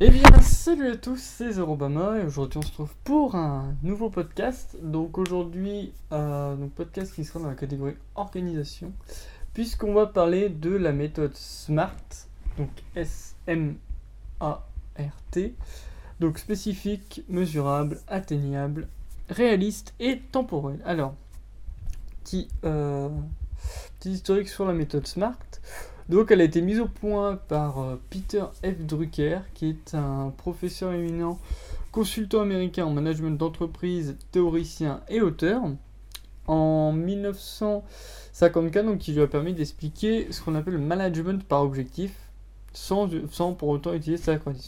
Eh bien, salut à tous, c'est Zerobama et aujourd'hui on se retrouve pour un nouveau podcast. Donc aujourd'hui, euh, podcast qui sera dans la catégorie organisation, puisqu'on va parler de la méthode SMART, donc S-M-A-R-T, donc spécifique, mesurable, atteignable, réaliste et temporel. Alors, petit, euh, petit historique sur la méthode SMART. Donc elle a été mise au point par euh, Peter F. Drucker, qui est un professeur éminent, consultant américain en management d'entreprise, théoricien et auteur, en 1954, donc qui lui a permis d'expliquer ce qu'on appelle le management par objectif, sans, sans pour autant utiliser cet acronyme.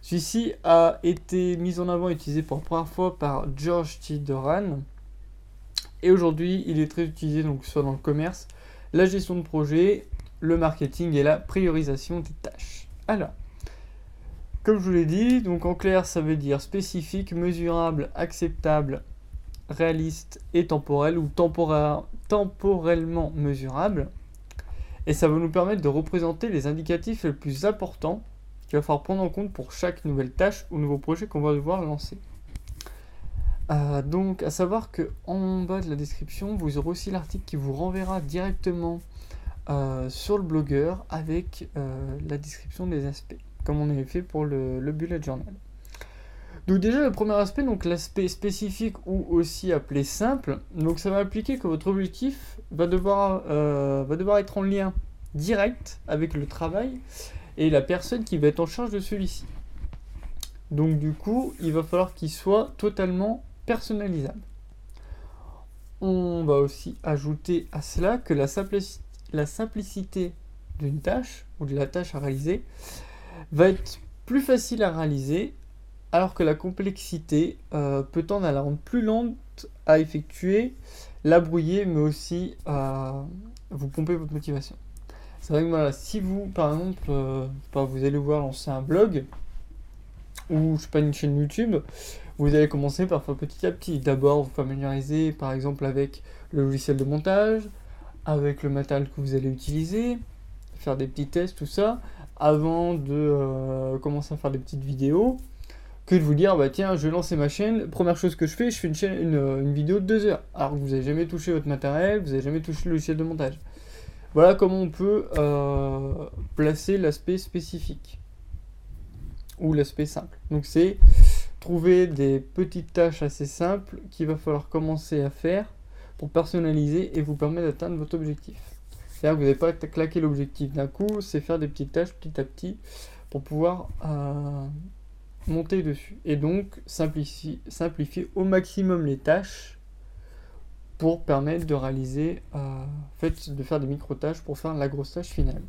Celui-ci a été mis en avant et utilisé pour la première fois par George T. Doran, et aujourd'hui il est très utilisé donc soit dans le commerce, la gestion de projet, le marketing et la priorisation des tâches. Alors, comme je vous l'ai dit, donc en clair, ça veut dire spécifique, mesurable, acceptable, réaliste et temporel ou temporellement mesurable. Et ça va nous permettre de représenter les indicatifs les plus importants qu'il va falloir prendre en compte pour chaque nouvelle tâche ou nouveau projet qu'on va devoir lancer. Euh, donc, à savoir que en bas de la description, vous aurez aussi l'article qui vous renverra directement euh, sur le blogueur avec euh, la description des aspects, comme on avait fait pour le, bullet journal. Donc déjà le premier aspect, donc l'aspect spécifique ou aussi appelé simple, donc ça va impliquer que votre objectif va devoir, euh, va devoir être en lien direct avec le travail et la personne qui va être en charge de celui-ci. Donc du coup, il va falloir qu'il soit totalement personnalisable. On va aussi ajouter à cela que la simplicité la simplicité d'une tâche ou de la tâche à réaliser va être plus facile à réaliser alors que la complexité euh, peut tendre à la rendre plus lente à effectuer, la brouiller mais aussi à vous pomper votre motivation. C'est vrai que si vous par exemple euh, vous allez voir lancer un blog ou je sais pas une chaîne YouTube, vous allez commencer par faire petit à petit. D'abord vous familiariser par exemple avec le logiciel de montage, avec le matériel que vous allez utiliser, faire des petits tests, tout ça, avant de euh, commencer à faire des petites vidéos, que de vous dire, bah tiens, je vais lancer ma chaîne, première chose que je fais, je fais une, chaîne, une, vidéo de 2 heures, alors que vous n'avez jamais touché votre matériel, vous n'avez jamais touché le logiciel de montage. Voilà comment on peut euh, placer l'aspect spécifique, ou l'aspect simple. Donc c'est trouver des petites tâches assez simples qu'il va falloir commencer à faire pour personnaliser et vous permettre d'atteindre votre objectif. C'est-à-dire que vous n'avez pas claquer l'objectif d'un coup, c'est faire des petites tâches petit à petit pour pouvoir euh, monter dessus. Et donc simplifier, simplifier au maximum les tâches pour permettre de réaliser, euh, fait, de faire des micro-tâches pour faire la grosse tâche finale.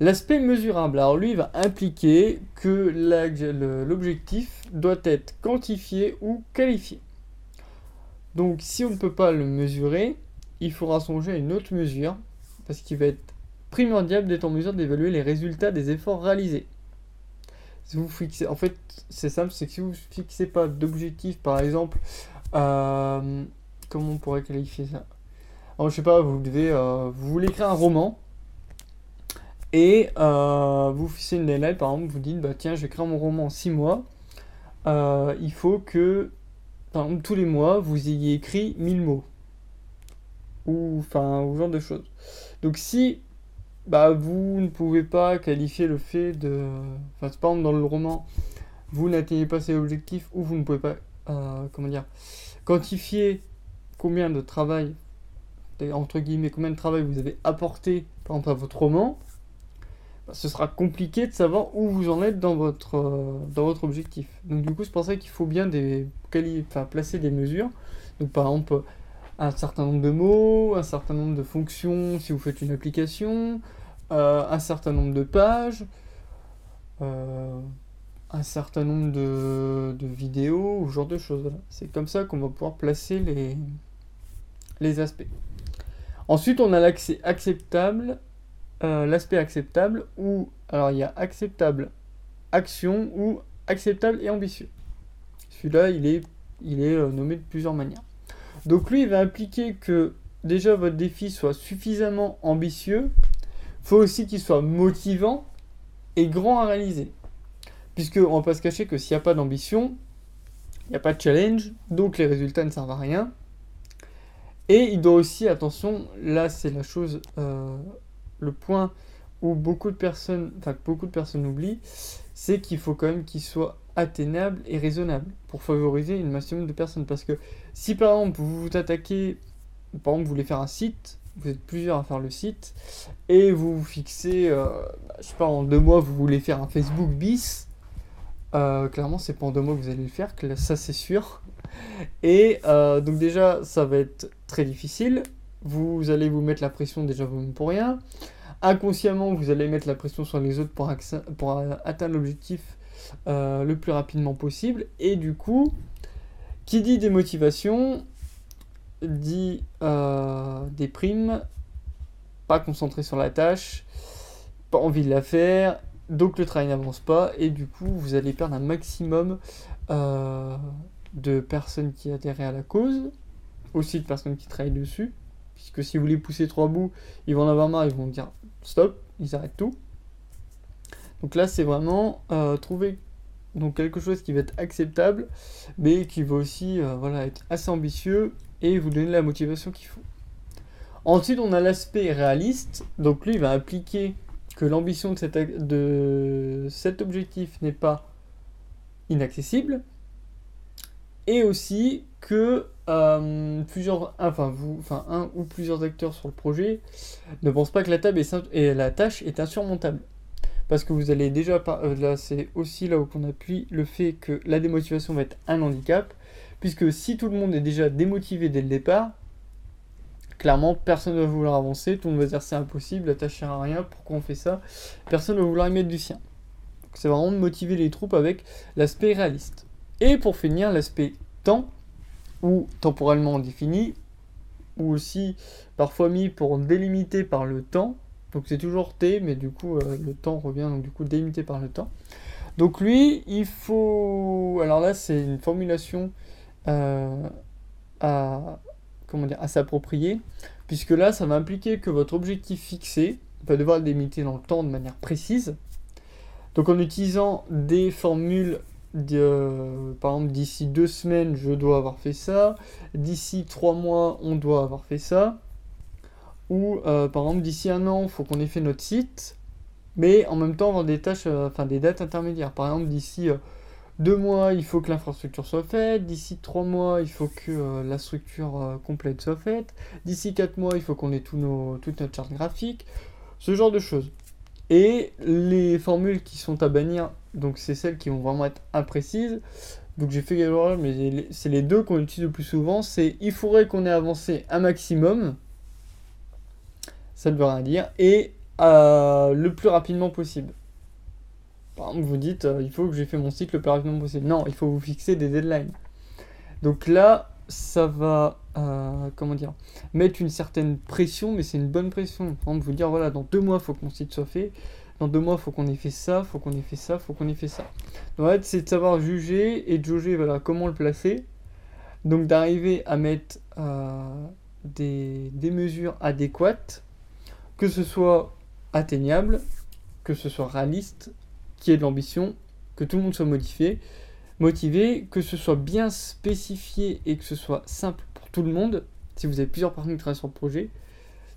L'aspect mesurable, alors lui, va impliquer que l'objectif doit être quantifié ou qualifié. Donc si on ne peut pas le mesurer, il faudra songer à une autre mesure, parce qu'il va être primordial d'être en mesure d'évaluer les résultats des efforts réalisés. Si vous fixez, en fait, c'est simple, c'est que si vous ne fixez pas d'objectif, par exemple, euh, comment on pourrait qualifier ça? Alors, je sais pas, vous devez, euh, vous voulez écrire un roman, et euh, vous fixez une deadline, par exemple, vous dites, bah tiens, je vais mon roman en 6 mois, il faut que par exemple, tous les mois, vous ayez écrit 1000 mots. Ou, enfin, ou genre de choses. Donc, si bah, vous ne pouvez pas qualifier le fait de. Enfin, par exemple, dans le roman, vous n'atteignez pas ces objectifs ou vous ne pouvez pas, euh, comment dire, quantifier combien de travail, entre guillemets, combien de travail vous avez apporté, par exemple, à votre roman, ce sera compliqué de savoir où vous en êtes dans votre, euh, dans votre objectif. Donc du coup, c'est pour ça qu'il faut bien des, enfin, placer des mesures. Donc par exemple, un certain nombre de mots, un certain nombre de fonctions si vous faites une application, euh, un certain nombre de pages, euh, un certain nombre de, de vidéos, ou ce genre de choses. C'est comme ça qu'on va pouvoir placer les, les aspects. Ensuite, on a l'accès acceptable euh, l'aspect acceptable ou alors il y a acceptable action ou acceptable et ambitieux. Celui-là, il est, il est euh, nommé de plusieurs manières. Donc lui, il va impliquer que déjà votre défi soit suffisamment ambitieux. Faut aussi qu'il soit motivant et grand à réaliser. puisque on va pas se cacher que s'il n'y a pas d'ambition, il n'y a pas de challenge, donc les résultats ne servent à rien. Et il doit aussi, attention, là c'est la chose, euh, le point où beaucoup de personnes, enfin beaucoup de personnes oublient, c'est qu'il faut quand même qu'il soit atteignable et raisonnable pour favoriser une maximum de personnes. Parce que si par exemple vous vous attaquez, par exemple vous voulez faire un site, vous êtes plusieurs à faire le site, et vous vous fixez, euh, bah, je sais pas, en deux mois vous voulez faire un Facebook bis, euh, clairement c'est pas en deux mois que vous allez le faire, ça c'est sûr. Et euh, donc déjà ça va être très difficile, vous allez vous mettre la pression déjà vous-même pour rien. Inconsciemment, vous allez mettre la pression sur les autres pour, pour atteindre l'objectif euh, le plus rapidement possible. Et du coup, qui dit démotivation, dit euh, des primes, pas concentré sur la tâche, pas envie de la faire, donc le travail n'avance pas, et du coup, vous allez perdre un maximum euh, de personnes qui adhèrent à la cause, aussi de personnes qui travaillent dessus, puisque si vous les poussez trois bouts, ils vont en avoir marre, ils vont dire stop, ils arrêtent tout. Donc là, c'est vraiment euh, trouver donc quelque chose qui va être acceptable, mais qui va aussi euh, voilà, être assez ambitieux et vous donner la motivation qu'il faut. Ensuite, on a l'aspect réaliste. Donc lui, il va impliquer que l'ambition de cet objectif n'est pas inaccessible, et aussi que euh, plusieurs, enfin, vous, enfin, un ou plusieurs acteurs sur le projet ne pensent pas que la, table est, et la tâche est insurmontable. Parce que vous allez déjà, euh, là c'est aussi là où on appuie le fait que la démotivation va être un handicap, puisque si tout le monde est déjà démotivé dès le départ, clairement personne ne va vouloir avancer, tout le monde va dire c'est impossible, la tâche sert à rien, pourquoi on fait ça? Personne ne va vouloir y mettre du sien. C'est vraiment de motiver les troupes avec l'aspect réaliste. Et pour finir, l'aspect temps, ou temporellement défini, ou aussi parfois mis pour délimiter par le temps. Donc c'est toujours T, mais du coup euh, le temps revient, donc du coup délimité par le temps. Donc lui, il faut... Alors là, c'est une formulation euh, à, comment dire, à s'approprier, puisque là, ça va impliquer que votre objectif fixé va devoir le délimiter dans le temps de manière précise. Donc en utilisant des formules par exemple, d'ici deux semaines, je dois avoir fait ça. D'ici trois mois, on doit avoir fait ça. Ou euh, par exemple, d'ici un an, il faut qu'on ait fait notre site. Mais en même temps, avoir des tâches, euh, enfin des dates intermédiaires. Par exemple, d'ici euh, deux mois, il faut que l'infrastructure soit faite. D'ici trois mois, il faut que la structure complète soit faite. D'ici quatre mois, il faut qu'on ait tout nos, toute notre charte graphique. Ce genre de choses. Et les formules qui sont à bannir, donc c'est celles qui vont vraiment être imprécises. Donc j'ai fait mais c'est les deux qu'on utilise le plus souvent. C'est il faudrait qu'on ait avancé un maximum. Ça ne veut rien dire. Et euh, le plus rapidement possible. Par exemple, vous dites euh, il faut que j'ai fait mon cycle le plus rapidement possible. Non, il faut vous fixer des deadlines. Donc là, ça va, euh, comment dire, mettre une certaine pression, mais c'est une bonne pression. Par exemple, vous dire, voilà, dans deux mois, il faut que mon site soit fait. Dans deux mois, faut qu'on ait fait ça, faut qu'on ait fait ça, faut qu'on ait fait ça. Donc, c'est de savoir juger et de jauger, voilà, comment le placer. Donc, d'arriver à mettre euh, des, des mesures adéquates, que ce soit atteignable, que ce soit réaliste, qui ait de l'ambition, que tout le monde soit modifié motivé, que ce soit bien spécifié et que ce soit simple pour tout le monde, si vous avez plusieurs personnes qui travaillent sur le projet,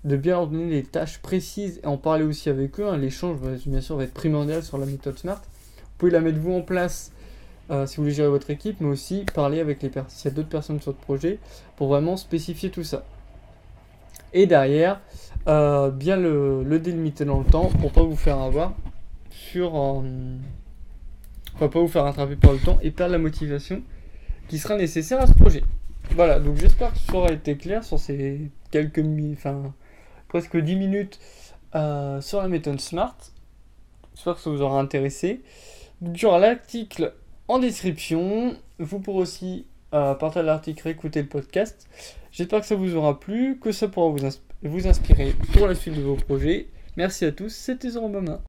de bien leur des tâches précises et en parler aussi avec eux. Hein. L'échange, bien sûr, va être primordial sur la méthode SMART. Vous pouvez la mettre vous en place euh, si vous voulez gérer votre équipe, mais aussi parler avec les personnes, s'il y a d'autres personnes sur le projet, pour vraiment spécifier tout ça. Et derrière, euh, bien le, délimiter dans le temps pour pas vous faire avoir sur... Euh, va pas vous faire rattraper par le temps et perdre la motivation qui sera nécessaire à ce projet. Voilà, donc j'espère que ça aura été clair sur ces quelques minutes, enfin presque 10 minutes euh, sur la méthode Smart. J'espère que ça vous aura intéressé. Aura l'article en description. Vous pourrez aussi euh, partager l'article, écouter le podcast. J'espère que ça vous aura plu, que ça pourra vous, vous inspirer pour la suite de vos projets. Merci à tous, c'était Zoran